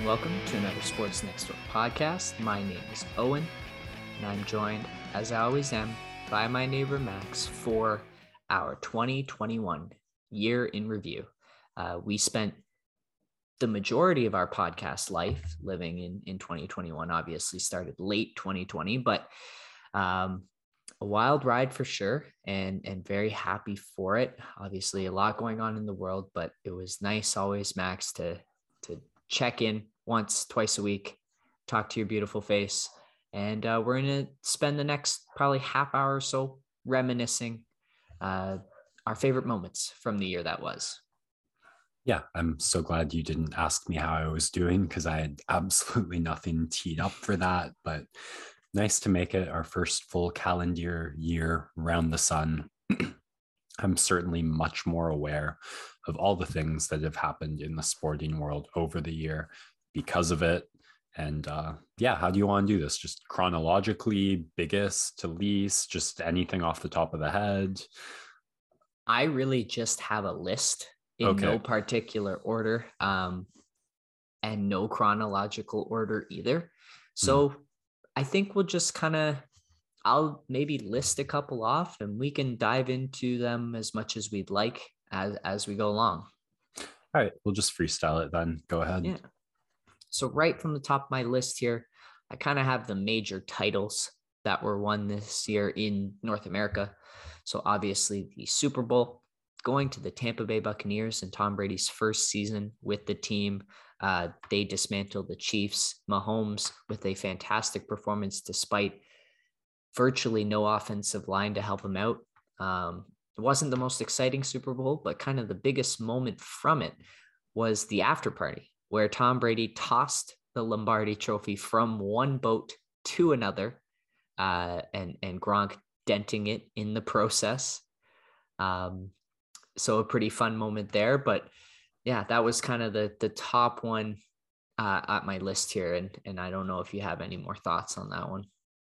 and welcome to another Sports Next Door podcast. My name is Owen, and I'm joined, as I always am, by my neighbor Max for our 2021 year in review. Uh, we spent the majority of our podcast life living in, in 2021, obviously started late 2020, but um, a wild ride for sure and and very happy for it obviously a lot going on in the world but it was nice always max to to check in once twice a week talk to your beautiful face and uh, we're going to spend the next probably half hour or so reminiscing uh, our favorite moments from the year that was yeah, I'm so glad you didn't ask me how I was doing because I had absolutely nothing teed up for that. But nice to make it our first full calendar year around the sun. I'm certainly much more aware of all the things that have happened in the sporting world over the year because of it. And uh, yeah, how do you want to do this? Just chronologically, biggest to least, just anything off the top of the head? I really just have a list in okay. no particular order um, and no chronological order either. So mm. I think we'll just kind of I'll maybe list a couple off and we can dive into them as much as we'd like as as we go along. All right, we'll just freestyle it then. Go ahead. Yeah. So right from the top of my list here, I kind of have the major titles that were won this year in North America. So obviously the Super Bowl, going to the Tampa Bay Buccaneers and Tom Brady's first season with the team. Uh, they dismantled the Chiefs. Mahomes with a fantastic performance despite virtually no offensive line to help him out. Um, it wasn't the most exciting Super Bowl, but kind of the biggest moment from it was the after party where Tom Brady tossed the Lombardi trophy from one boat to another uh, and, and Gronk denting it in the process. Um, so a pretty fun moment there. But yeah, that was kind of the the top one uh, at my list here, and and I don't know if you have any more thoughts on that one.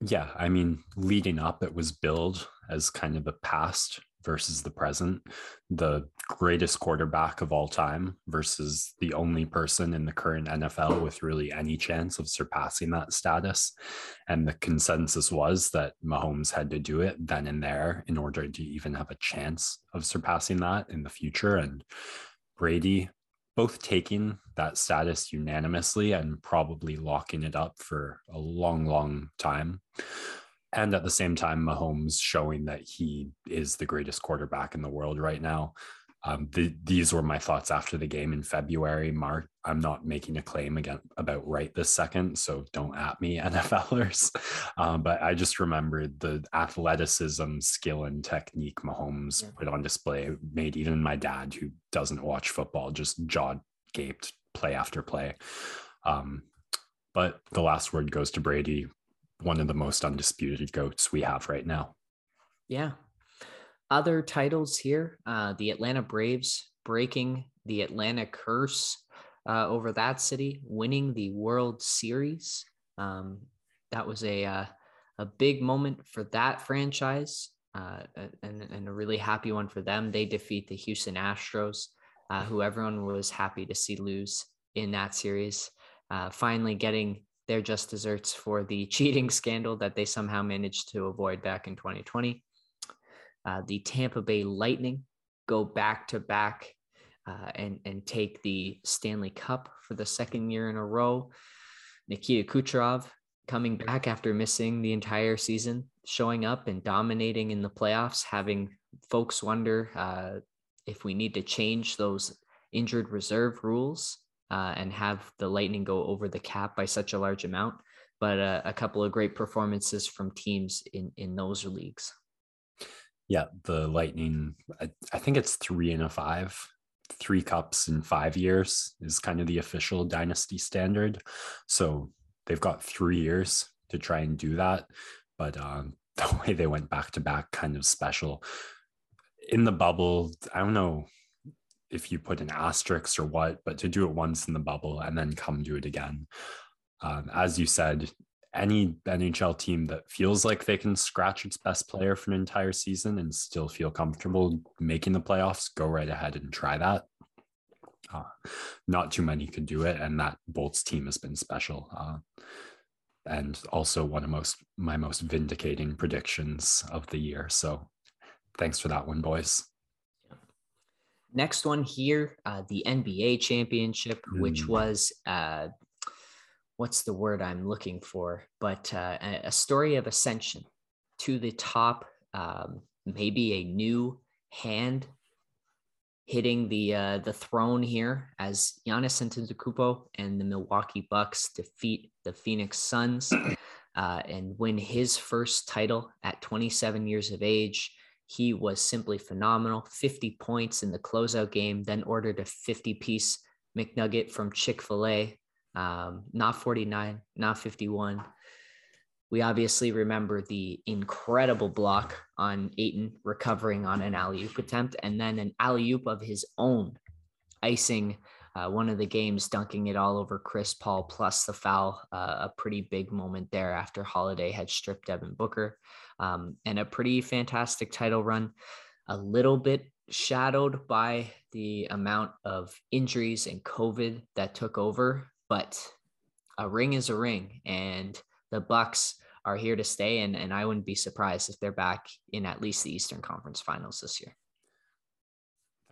Yeah, I mean, leading up, it was billed as kind of a past versus the present, the greatest quarterback of all time versus the only person in the current NFL with really any chance of surpassing that status. And the consensus was that Mahomes had to do it then and there in order to even have a chance of surpassing that in the future. And Brady both taking that status unanimously and probably locking it up for a long, long time and at the same time, Mahomes showing that he is the greatest quarterback in the world right now. Um, the, these were my thoughts after the game in February. Mark, I'm not making a claim again about right this second, so don't at me, NFLers. Um, but I just remembered the athleticism, skill, and technique Mahomes yeah. put on display made even my dad, who doesn't watch football, just jaw gaped play after play. Um, but the last word goes to Brady one of the most undisputed goats we have right now. Yeah. Other titles here uh, the Atlanta Braves breaking the Atlanta curse uh, over that city, winning the World Series. Um, that was a, uh, a big moment for that franchise uh, and, and a really happy one for them. They defeat the Houston Astros, uh, who everyone was happy to see lose in that series. Uh, finally getting their just desserts for the cheating scandal that they somehow managed to avoid back in 2020. Uh, the Tampa Bay Lightning go back to back uh, and, and take the Stanley Cup for the second year in a row. Nikita Kucherov coming back after missing the entire season, showing up and dominating in the playoffs, having folks wonder uh, if we need to change those injured reserve rules uh, and have the Lightning go over the cap by such a large amount. But uh, a couple of great performances from teams in in those leagues. Yeah, the Lightning. I, I think it's three and a five. Three cups in five years is kind of the official dynasty standard. So they've got three years to try and do that. But um, the way they went back to back, kind of special. In the bubble, I don't know if you put an asterisk or what, but to do it once in the bubble and then come do it again. Um, as you said, any NHL team that feels like they can scratch its best player for an entire season and still feel comfortable making the playoffs, go right ahead and try that. uh, not too many could do it, and that Bolts team has been special. Uh, and also one of most my most vindicating predictions of the year. So thanks for that one, boys. Next one here, uh, the NBA championship, mm. which was uh, what's the word I'm looking for? But uh, a story of ascension to the top, um, maybe a new hand hitting the uh, the throne here as Giannis Antetokounmpo and the Milwaukee Bucks defeat the Phoenix Suns uh, and win his first title at 27 years of age. He was simply phenomenal. 50 points in the closeout game, then ordered a 50 piece McNugget from Chick fil A. Um, not 49, not 51. We obviously remember the incredible block on Ayton recovering on an alley oop attempt and then an alley oop of his own, icing uh, one of the games, dunking it all over Chris Paul, plus the foul. Uh, a pretty big moment there after Holiday had stripped Devin Booker, um, and a pretty fantastic title run. A little bit shadowed by the amount of injuries and COVID that took over, but a ring is a ring, and the Bucks are here to stay, and and I wouldn't be surprised if they're back in at least the Eastern Conference Finals this year.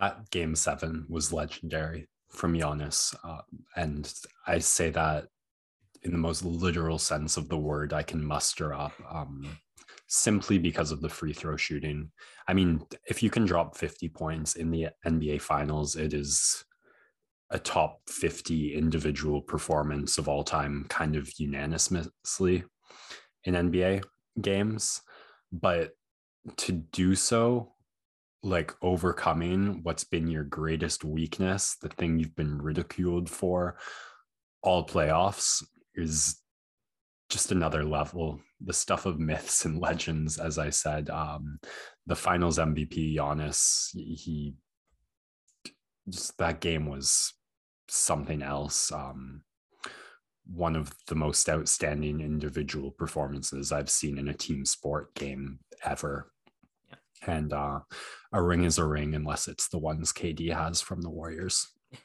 That game seven was legendary from Giannis, uh, and I say that in the most literal sense of the word I can muster up. Um, simply because of the free throw shooting. I mean, if you can drop 50 points in the NBA finals, it is a top 50 individual performance of all time, kind of unanimously in NBA games. But to do so, like overcoming what's been your greatest weakness, the thing you've been ridiculed for all playoffs, is just another level. The stuff of myths and legends, as I said. Um, the finals MVP, Giannis, he just that game was something else. Um, one of the most outstanding individual performances I've seen in a team sport game ever. And uh, a ring is a ring unless it's the ones KD has from the Warriors.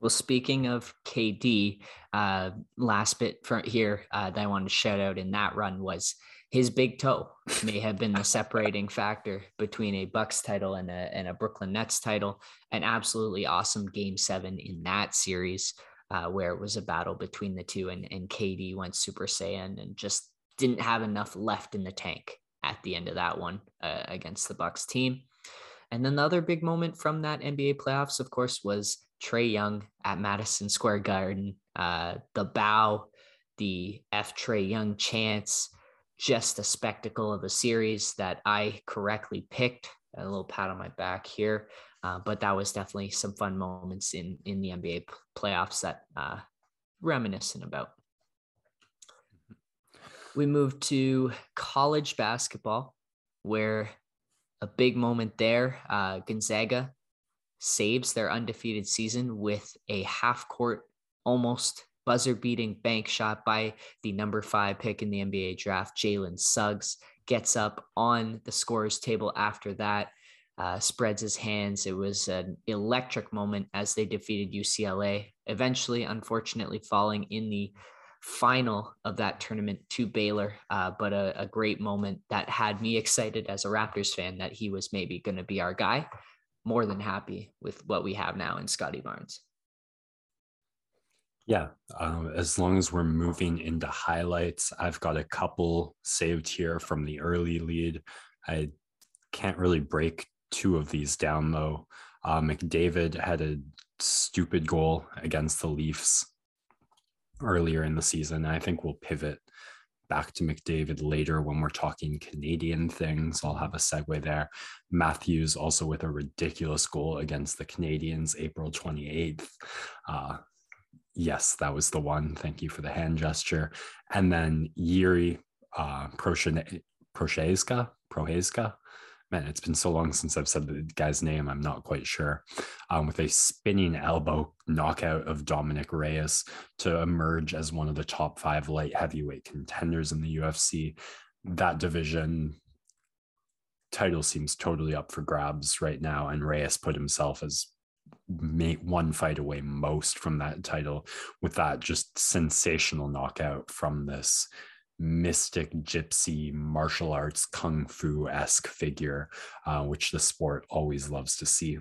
Well, speaking of KD, uh, last bit from here uh, that I wanted to shout out in that run was his big toe may have been the separating factor between a Bucks title and a, and a Brooklyn Nets title. An absolutely awesome game seven in that series, uh, where it was a battle between the two, and, and KD went Super Saiyan and just didn't have enough left in the tank at the end of that one uh, against the Bucks team. And then the other big moment from that NBA playoffs, of course, was Trae Young at Madison Square Garden. Uh, the bow, the F Trae Young chance, just a spectacle of a series that I correctly picked. A little pat on my back here, uh, but that was definitely some fun moments in in the NBA playoffs that uh, reminiscent about. We move to college basketball, where a big moment there. Uh, Gonzaga saves their undefeated season with a half court, almost buzzer beating bank shot by the number five pick in the NBA draft, Jalen Suggs, gets up on the scorers table after that, uh, spreads his hands. It was an electric moment as they defeated UCLA, eventually, unfortunately, falling in the final of that tournament to Baylor, uh, but a, a great moment that had me excited as a Raptors fan that he was maybe going to be our guy. More than happy with what we have now in Scottie Barnes. Yeah, um, as long as we're moving into highlights, I've got a couple saved here from the early lead. I can't really break two of these down though. Uh, McDavid had a stupid goal against the Leafs earlier in the season. I think we'll pivot back to McDavid later when we're talking Canadian things. I'll have a segue there. Matthews also with a ridiculous goal against the Canadiens April 28th. Uh, Yes, that was the one. Thank you for the hand gesture. And then Yuri uh, Procházka. Man, it's been so long since I've said the guy's name. I'm not quite sure. Um, with a spinning elbow knockout of Dominick Reyes to emerge as one of the top five light heavyweight contenders in the UFC. That division title seems totally up for grabs right now. And Reyes put himself as make one fight away most from that title with that just sensational knockout from this mystic gypsy martial arts kung fu esque figure, uh, which the sport always loves to see.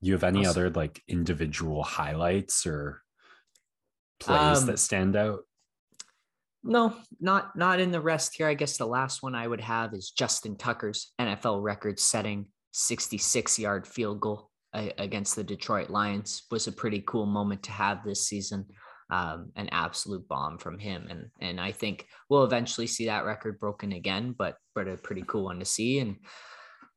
You have any awesome. other like individual highlights or plays um, that stand out? No, not not in the rest here. I guess the last one I would have is Justin Tucker's NFL record setting 66 yard field goal against the Detroit Lions was a pretty cool moment to have this season. Um, an absolute bomb from him, and and I think we'll eventually see that record broken again. But but a pretty cool one to see, and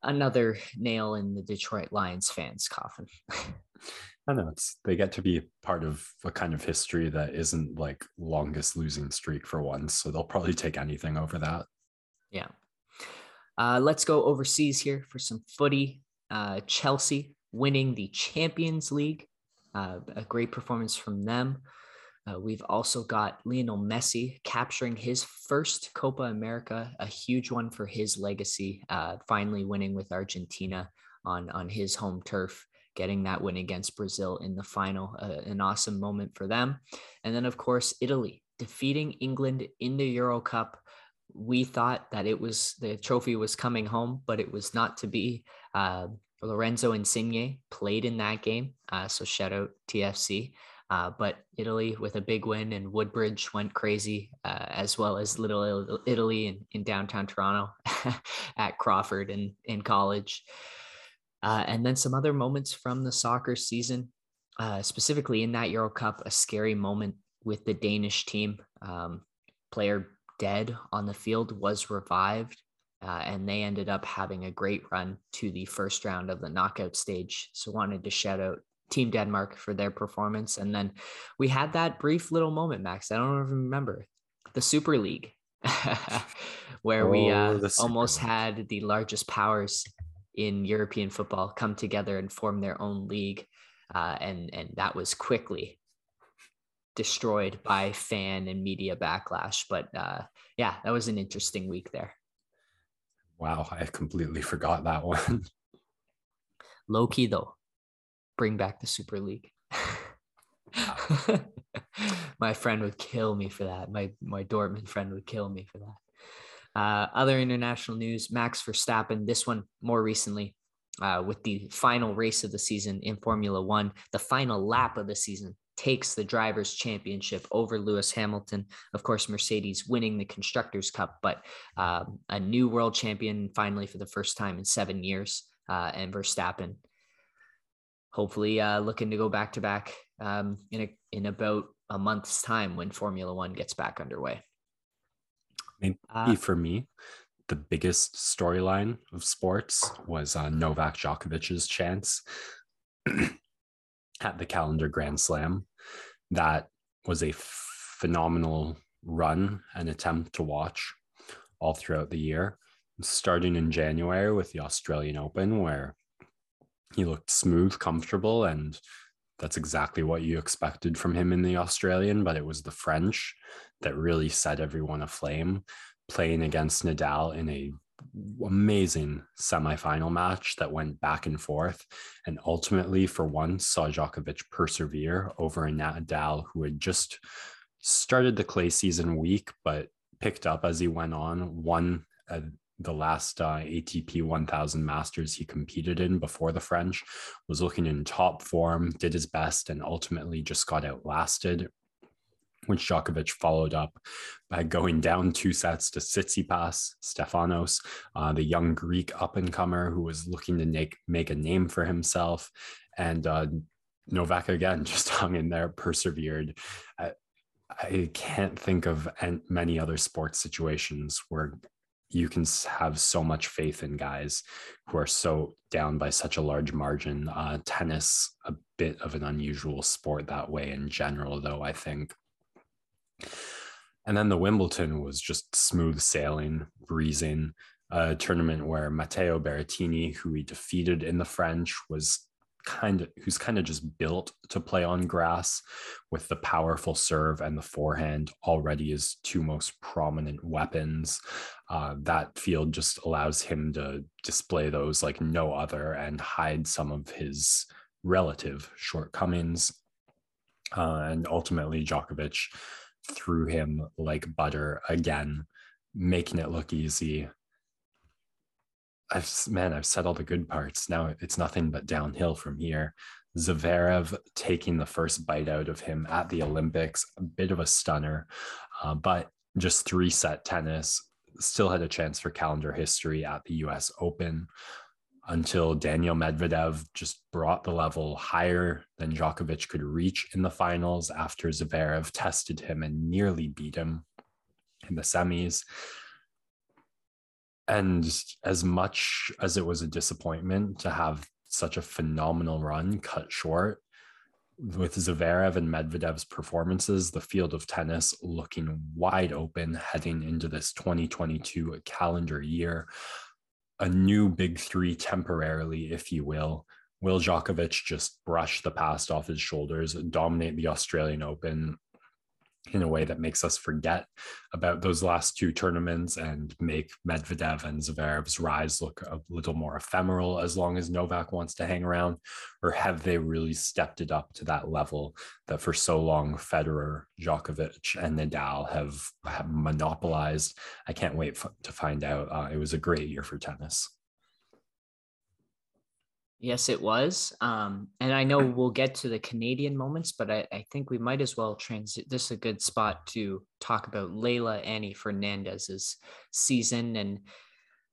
another nail in the Detroit Lions fans' coffin. I know it's they get to be part of a kind of history that isn't like longest losing streak for once, so they'll probably take anything over that. Yeah. Uh, let's go overseas here for some footy. Uh, Chelsea winning the Champions League, uh, a great performance from them. Uh, we've also got Lionel Messi capturing his first Copa America, a huge one for his legacy, uh, finally winning with Argentina on, on his home turf getting that win against Brazil in the final, uh, an awesome moment for them. And then, of course, Italy defeating England in the Euro Cup. We thought that it was the trophy was coming home, but it was not to be. Uh, Lorenzo Insigne played in that game, uh, so shout out TFC. Uh, but Italy with a big win, and Woodbridge went crazy, uh, as well as Little Italy in, in downtown Toronto at Crawford and in college. Uh, and then some other moments from the soccer season, uh, specifically in that Euro Cup, a scary moment with the Danish team. Um, player dead on the field was revived, uh, and they ended up having a great run to the first round of the knockout stage. So, wanted to shout out Team Denmark for their performance. And then we had that brief little moment, Max. I don't even remember the Super League. where oh, we uh, almost League. had the largest powers in European football come together and form their own league, uh, and and that was quickly destroyed by fan and media backlash. But uh, yeah, that was an interesting week there. Wow, I completely forgot that one. Low key though, bring back the Super League. my friend would kill me for that. My my Dortmund friend would kill me for that. Uh, other international news Max Verstappen, this one more recently, uh, with the final race of the season in Formula One, the final lap of the season takes the drivers' championship over Lewis Hamilton. Of course, Mercedes winning the Constructors' Cup, but um, a new world champion finally for the first time in seven years, uh, and Verstappen hopefully uh, looking to go back to back um, in a, in about a month's time when Formula One gets back underway. Maybe uh, for me, the biggest storyline of sports was uh, Novak Djokovic's chance at the calendar Grand Slam. That was a phenomenal run and attempt to watch all throughout the year, starting in January with the Australian Open, where he looked smooth, comfortable, and that's exactly what you expected from him in the Australian, but it was the French that really set everyone aflame, playing against Nadal in a amazing semifinal match that went back and forth. And ultimately for once saw Djokovic persevere over a Nadal who had just started the clay season weak but picked up as he went on won a, the last uh, ATP 1000 Masters he competed in before the French, was looking in top form, did his best, and ultimately just got outlasted. Which Djokovic followed up by going down two sets to Tsitsipas, Stefanos, uh, the young Greek up and comer who was looking to make, make a name for himself. And uh, Novak again just hung in there, persevered. I, I can't think of many other sports situations where you can have so much faith in guys who are so down by such a large margin. Uh, tennis, a bit of an unusual sport that way in general, though, I think. And then the Wimbledon was just smooth sailing, breezing, a tournament where Matteo Berrettini, who he defeated in the French, was kind of who's kind of just built to play on grass with the powerful serve and the forehand already his two most prominent weapons. Uh, that field just allows him to display those like no other and hide some of his relative shortcomings. Uh, and ultimately Djokovic threw him like butter again making it look easy I've man, I've said all the good parts. Now it's nothing but downhill from here. Zverev taking the first bite out of him at the Olympics, a bit of a stunner, uh, but just three set tennis. Still had a chance for calendar history at the US Open until Daniel Medvedev just brought the level higher than Djokovic could reach in the finals after Zverev tested him and nearly beat him in the semis and as much as it was a disappointment to have such a phenomenal run cut short with Zverev and Medvedev's performances, the field of tennis looking wide open heading into this 2022 calendar year. A new big three temporarily, if you will. Will Djokovic just brush the past off his shoulders, dominate the Australian Open, in a way that makes us forget about those last two tournaments and make Medvedev and Zverev's rise look a little more ephemeral as long as Novak wants to hang around? Or have they really stepped it up to that level that for so long Federer, Djokovic, and Nadal have, have monopolized? I can't wait f- to find out. Uh, it was a great year for tennis. Yes, it was. Um, and I know we'll get to the Canadian moments, but I, I think we might as well transit. This is a good spot to talk about Leylah Annie Fernandez's season and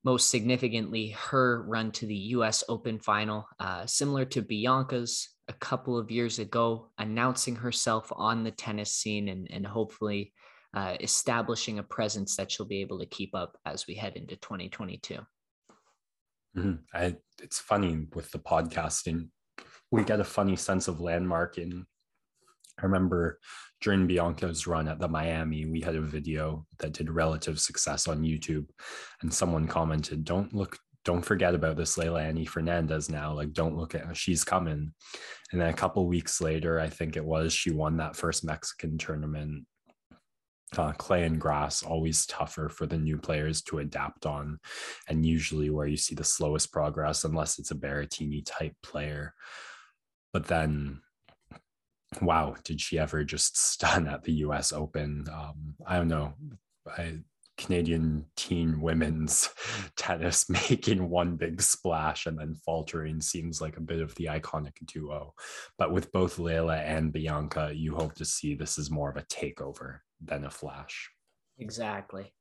most significantly her run to the US Open final, uh, similar to Bianca's a couple of years ago, announcing herself on the tennis scene and, and hopefully uh, establishing a presence that she'll be able to keep up as we head into 2022. Mm-hmm. I, it's funny with the podcasting, we get a funny sense of landmark. In I remember during Bianca's run at the Miami, we had a video that did relative success on YouTube, and someone commented, "Don't look." Don't forget about this Leylah Annie Fernandez now. Like, don't look at. She's coming. And then a couple weeks later, I think it was, she won that first Mexican tournament uh, clay and grass always tougher for the new players to adapt on and usually where you see the slowest progress unless it's a Berrettini type player. But then wow did she ever just stun at the US Open? Um, I don't know. I, Canadian teen women's tennis making one big splash and then faltering seems like a bit of the iconic duo. But with both Leylah and Bianca, you hope to see this is more of a takeover than a flash. Exactly.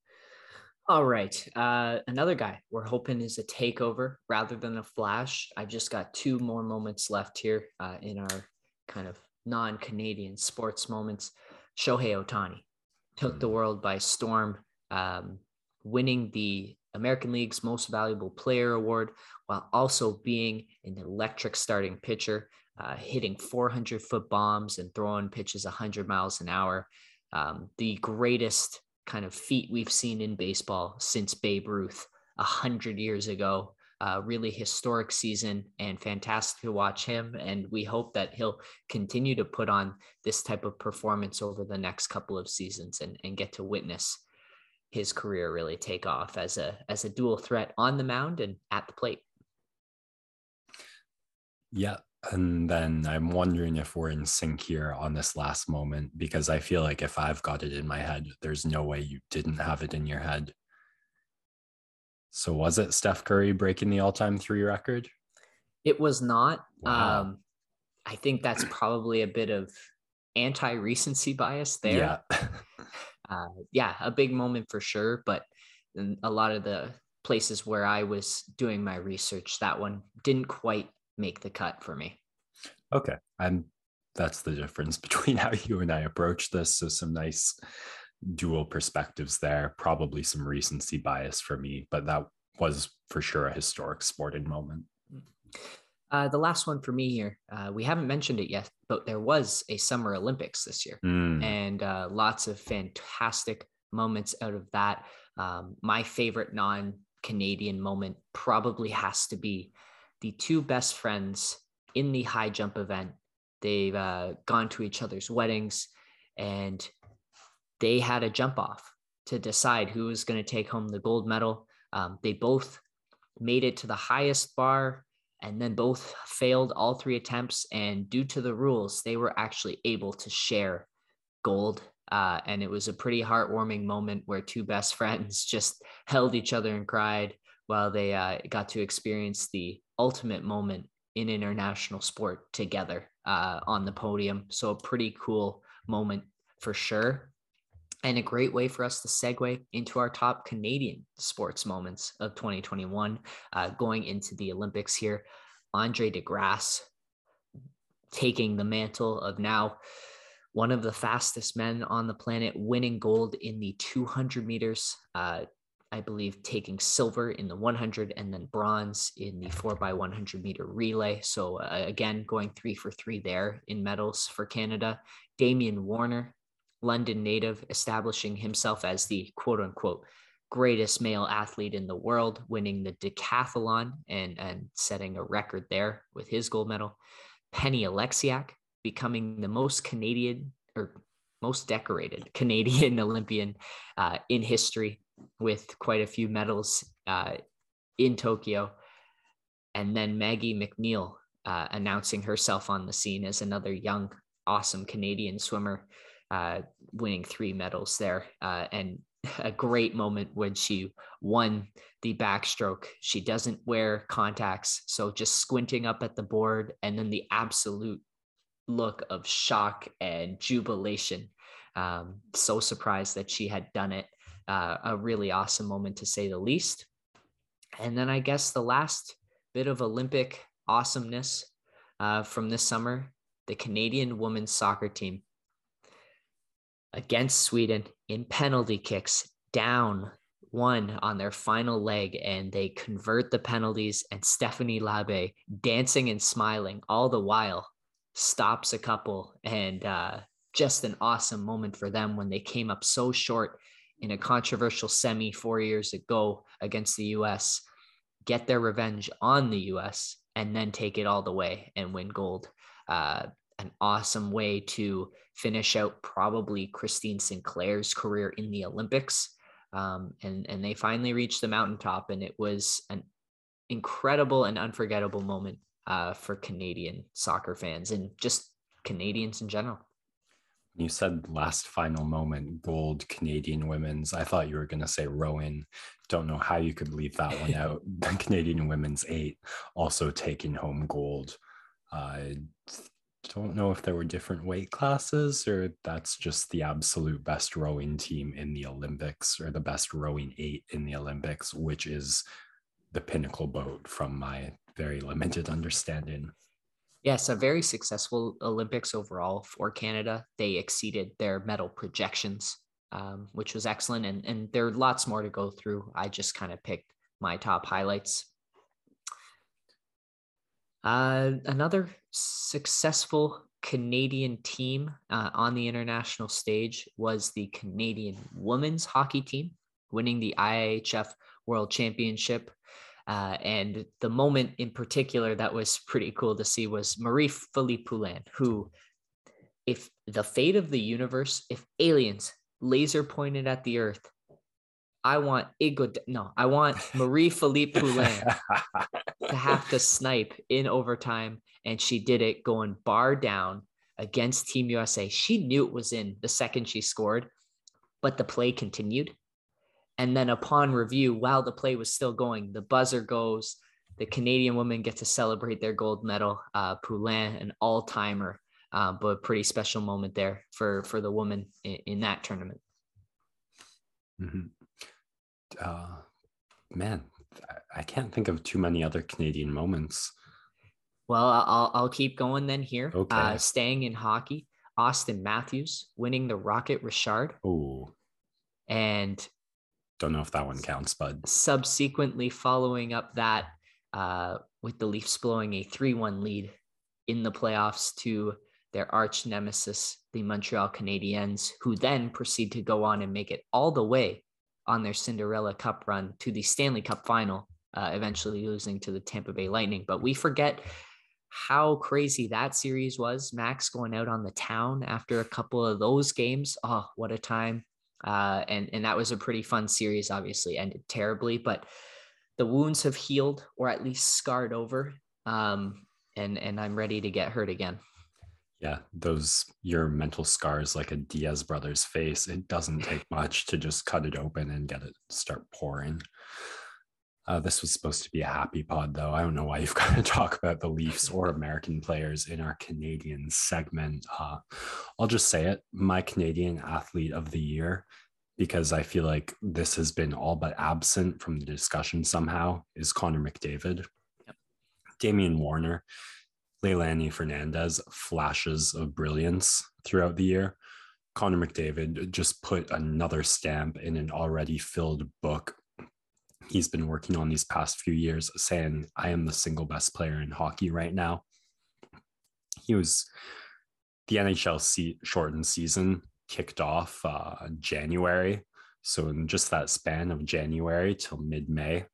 All right. Uh, another guy we're hoping is a takeover rather than a flash. I just got two more moments left here uh, in our kind of non Canadian sports moments. Shohei Ohtani took the hmm. world by storm, um, winning the American League's Most Valuable Player Award while also being an electric starting pitcher, uh, hitting 400 foot bombs and throwing pitches 100 miles an hour um, the greatest kind of feat we've seen in baseball since Babe Ruth a hundred years ago. Uh, really historic season and fantastic to watch him. And we hope that he'll continue to put on this type of performance over the next couple of seasons and, and get to witness his career really take off as a as a dual threat on the mound and at the plate. Yeah, and then I'm wondering if we're in sync here on this last moment because I feel like if I've got it in my head, there's no way you didn't have it in your head. So was it Steph Curry breaking the all-time three record? It was not. Wow. Um, I think that's probably a bit of anti-recency bias there. Yeah. uh, yeah, a big moment for sure. But a lot of the places where I was doing my research, that one didn't quite make the cut for me. Okay. And that's the difference between how you and I approach this. So some nice dual perspectives there, probably some recency bias for me, but that was for sure a historic sporting moment. Uh, the last one for me here, uh, we haven't mentioned it yet, but there was a Summer Olympics this year mm. and uh, lots of fantastic moments out of that. Um, my favorite non Canadian moment probably has to be the two best friends in the high jump event. They've uh, gone to each other's weddings and they had a jump off to decide who was going to take home the gold medal. Um, they both made it to the highest bar and then both failed all three attempts. And due to the rules, they were actually able to share gold. Uh, and it was a pretty heartwarming moment where two best friends just held each other and cried while they uh, got to experience the ultimate moment in international sport together uh, on the podium. So, a pretty cool moment for sure. And a great way for us to segue into our top Canadian sports moments of 2021, uh, going into the Olympics here. Andre De Grasse taking the mantle of now one of the fastest men on the planet, winning gold in the 200 meters. Uh, I believe taking silver in the 100 and then bronze in the 4 by 100 meter relay. So, uh, again, going three for three there in medals for Canada. Damian Warner London native, establishing himself as the quote unquote greatest male athlete in the world, winning the decathlon and, and setting a record there with his gold medal. Penny Oleksiak becoming the most Canadian or most decorated Canadian Olympian uh, in history with quite a few medals uh, in Tokyo. And then Maggie Mac Neil uh, announcing herself on the scene as another young, awesome Canadian swimmer uh, winning three medals there. Uh, and a great moment when she won the backstroke. She doesn't wear contacts, so just squinting up at the board, and then the absolute look of shock and jubilation. Um, so surprised that she had done it. Uh, a really awesome moment to say the least. And then I guess the last bit of Olympic awesomeness uh, from this summer the Canadian women's soccer team against Sweden in penalty kicks down one on their final leg and they convert the penalties and Stephanie Labbé dancing and smiling all the while stops a couple and uh, just an awesome moment for them when they came up so short in a controversial semi four years ago against the US, get their revenge on the US, and then take it all the way and win gold. Uh, an awesome way to finish out probably Christine Sinclair's career in the Olympics. Um, and, and they finally reached the mountaintop, and it was an incredible and unforgettable moment uh, for Canadian soccer fans and just Canadians in general. You said last final moment, gold Canadian women's. I thought you were going to say rowing. Don't know how you could leave that one out. Canadian women's eight also taking home gold. Uh, don't know if there were different weight classes or that's just the absolute best rowing team in the Olympics or the best rowing eight in the Olympics, which is the pinnacle boat from my very limited understanding. Yes, a very successful Olympics overall for Canada. They exceeded their medal projections, um, which was excellent. And, and there are lots more to go through. I just kind of picked my top highlights. Uh, another successful Canadian team uh, on the international stage was the Canadian women's hockey team, winning the IIHF World Championship. Uh, and the moment in particular that was pretty cool to see was Marie-Philip Poulin, who, if the fate of the universe, if aliens laser pointed at the earth I want Igor. No, I want Marie-Philip Poulin to have to snipe in overtime, and she did it going bar down against Team USA. She knew it was in the second she scored, but the play continued. And then upon review, while the play was still going, the buzzer goes. The Canadian women get to celebrate their gold medal. Uh, Poulin, an all-timer, uh, but pretty special moment there for for the woman in, in that tournament. Mm-hmm uh, man, I can't think of too many other Canadian moments. Well, I'll I'll keep going then here. Okay. Uh, staying in hockey, Auston Matthews winning the Rocket Richard. Oh. And don't know if that one counts, bud. Subsequently following up that uh, with the Leafs blowing a 3-1 lead in the playoffs to their arch nemesis, the Montreal Canadiens, who then proceed to go on and make it all the way on their Cinderella Cup run to the Stanley Cup final, uh, eventually losing to the Tampa Bay Lightning. But we forget how crazy that series was. Max going out on the town after a couple of those games. Oh, what a time. Uh, and, and that was a pretty fun series, obviously ended terribly, but the wounds have healed or at least scarred over. Um, and, and I'm ready to get hurt again. Yeah, those your mental scars like a Diaz brother's face. It doesn't take much to just cut it open and get it start pouring. Uh, this was supposed to be a happy pod, though. I don't know why you've got to talk about the Leafs or American players in our Canadian segment. Uh, I'll just say it my Canadian athlete of the year, because I feel like this has been all but absent from the discussion somehow, is Connor McDavid. Yep. Damian Warner, Leylah Annie Fernandez, flashes of brilliance throughout the year. Connor McDavid just put another stamp in an already filled book he's been working on these past few years, saying, I am the single best player in hockey right now. He was the NHL se- shortened season kicked off uh, January. So, in just that span of January till mid May,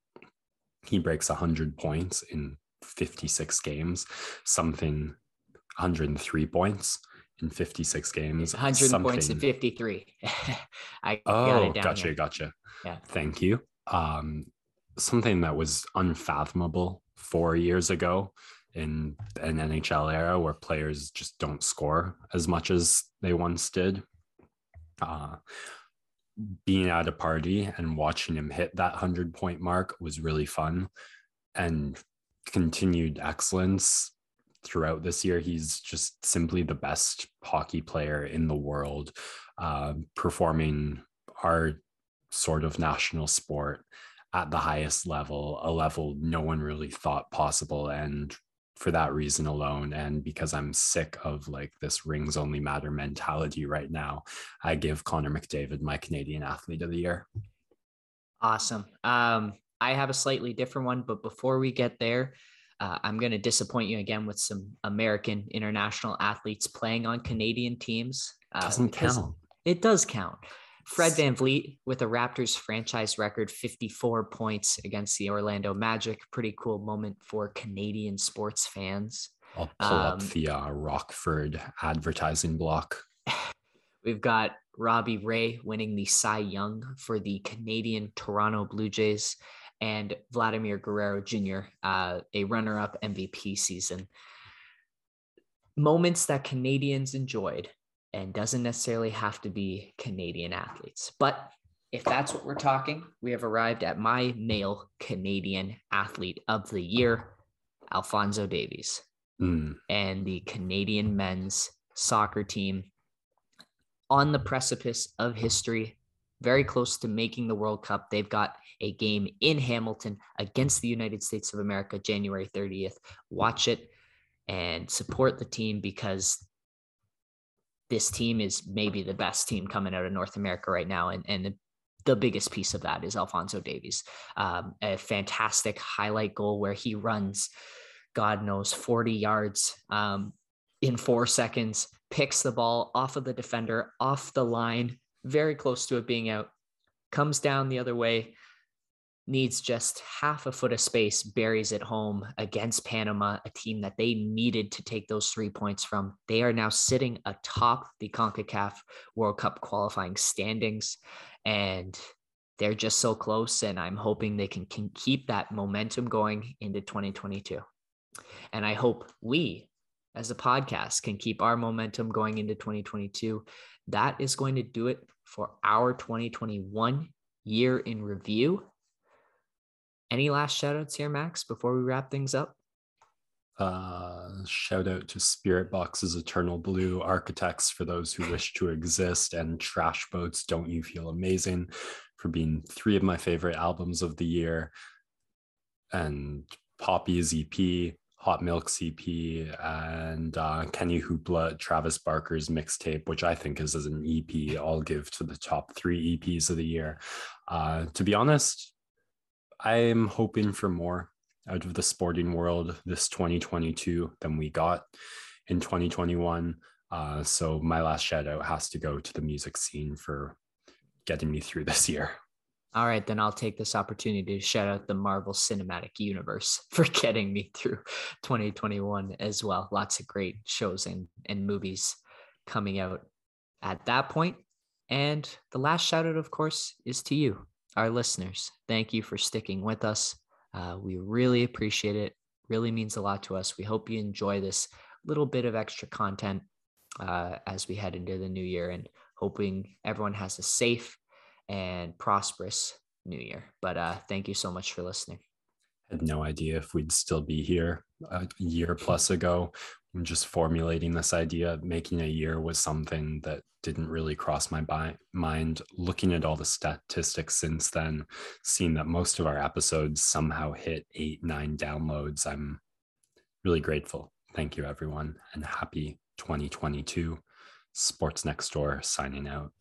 he breaks 100 points in 56 games, something 103 points in 56 games. 100 something... points in 53. I oh, gotcha, here. gotcha. Yeah. Thank you um, something that was unfathomable four years ago in an NHL era where players just don't score as much as they once did. Uh, being at a party and watching him hit that 100 point mark was really fun and continued excellence throughout this year. He's just simply the best hockey player in the world, uh, performing our sort of national sport at the highest level, a level no one really thought possible. And for that reason alone, and because I'm sick of like this rings only matter mentality right now, I give Connor McDavid my Canadian Athlete of the Year. Awesome. Um, I have a slightly different one, but before we get there, uh, I'm going to disappoint you again with some American international athletes playing on Canadian teams. Uh, Doesn't count. It does count. Fred VanVleet with a Raptors franchise record 54 points against the Orlando Magic. Pretty cool moment for Canadian sports fans. I'll pull um, up the uh, Rockford advertising block. We've got Robbie Ray winning the Cy Young for the Canadian Toronto Blue Jays and Vladimir Guerrero Jr., uh, a runner up MVP season. Moments that Canadians enjoyed and doesn't necessarily have to be Canadian athletes. But if that's what we're talking, we have arrived at my male Canadian athlete of the year, Alphonso Davies, mm. and the Canadian men's soccer team on the precipice of history, very close to making the World Cup. They've got a game in Hamilton against the United States of America, January 30th. Watch it and support the team because this team is maybe the best team coming out of North America right now. And, and the, the biggest piece of that is Alphonso Davies. Um, a fantastic highlight goal where he runs, God knows, 40 yards um, in four seconds, picks the ball off of the defender, off the line, very close to it being out, comes down the other way, needs just half a foot of space, buries it home against Panama, a team that they needed to take those three points from. They are now sitting atop the CONCACAF World Cup qualifying standings, and they're just so close. And I'm hoping they can, can keep that momentum going into 2022. And I hope we, as a podcast, can keep our momentum going into 2022. That is going to do it for our 2021 year in review. Any last shout outs here, Max, before we wrap things up? Uh, shout out to Spiritbox's Eternal Blue Architects for those who wish to exist, and Trash Boat's Don't You Feel Amazing for being three of my favorite albums of the year, and Poppy's EP, Hot Milk CP, and uh, Kenny Hoopla, Travis Barker's mixtape, which I think is as an EP, I'll give to the top three EPs of the year. Uh, to be honest, I'm hoping for more out of the sporting world this 2022 than we got in 2021. Uh, so my last shout out has to go to the music scene for getting me through this year. All right, then I'll take this opportunity to shout out the Marvel Cinematic Universe for getting me through 2021 as well. Lots of great shows and, and movies coming out at that point. And the last shout out, of course, is to you, our listeners. Thank you for sticking with us. Uh, we really appreciate it. Really means a lot to us. We hope you enjoy this little bit of extra content uh, as we head into the new year and hoping everyone has a safe and prosperous new year. But uh, thank you so much for listening. Had no idea if we'd still be here a year plus ago. I'm just formulating this idea. Making a year was something that didn't really cross my bi- mind. Looking at all the statistics since then, seeing that most of our episodes somehow hit eight, nine downloads, I'm really grateful. Thank you, everyone, and happy 2022. Sports Next Door signing out.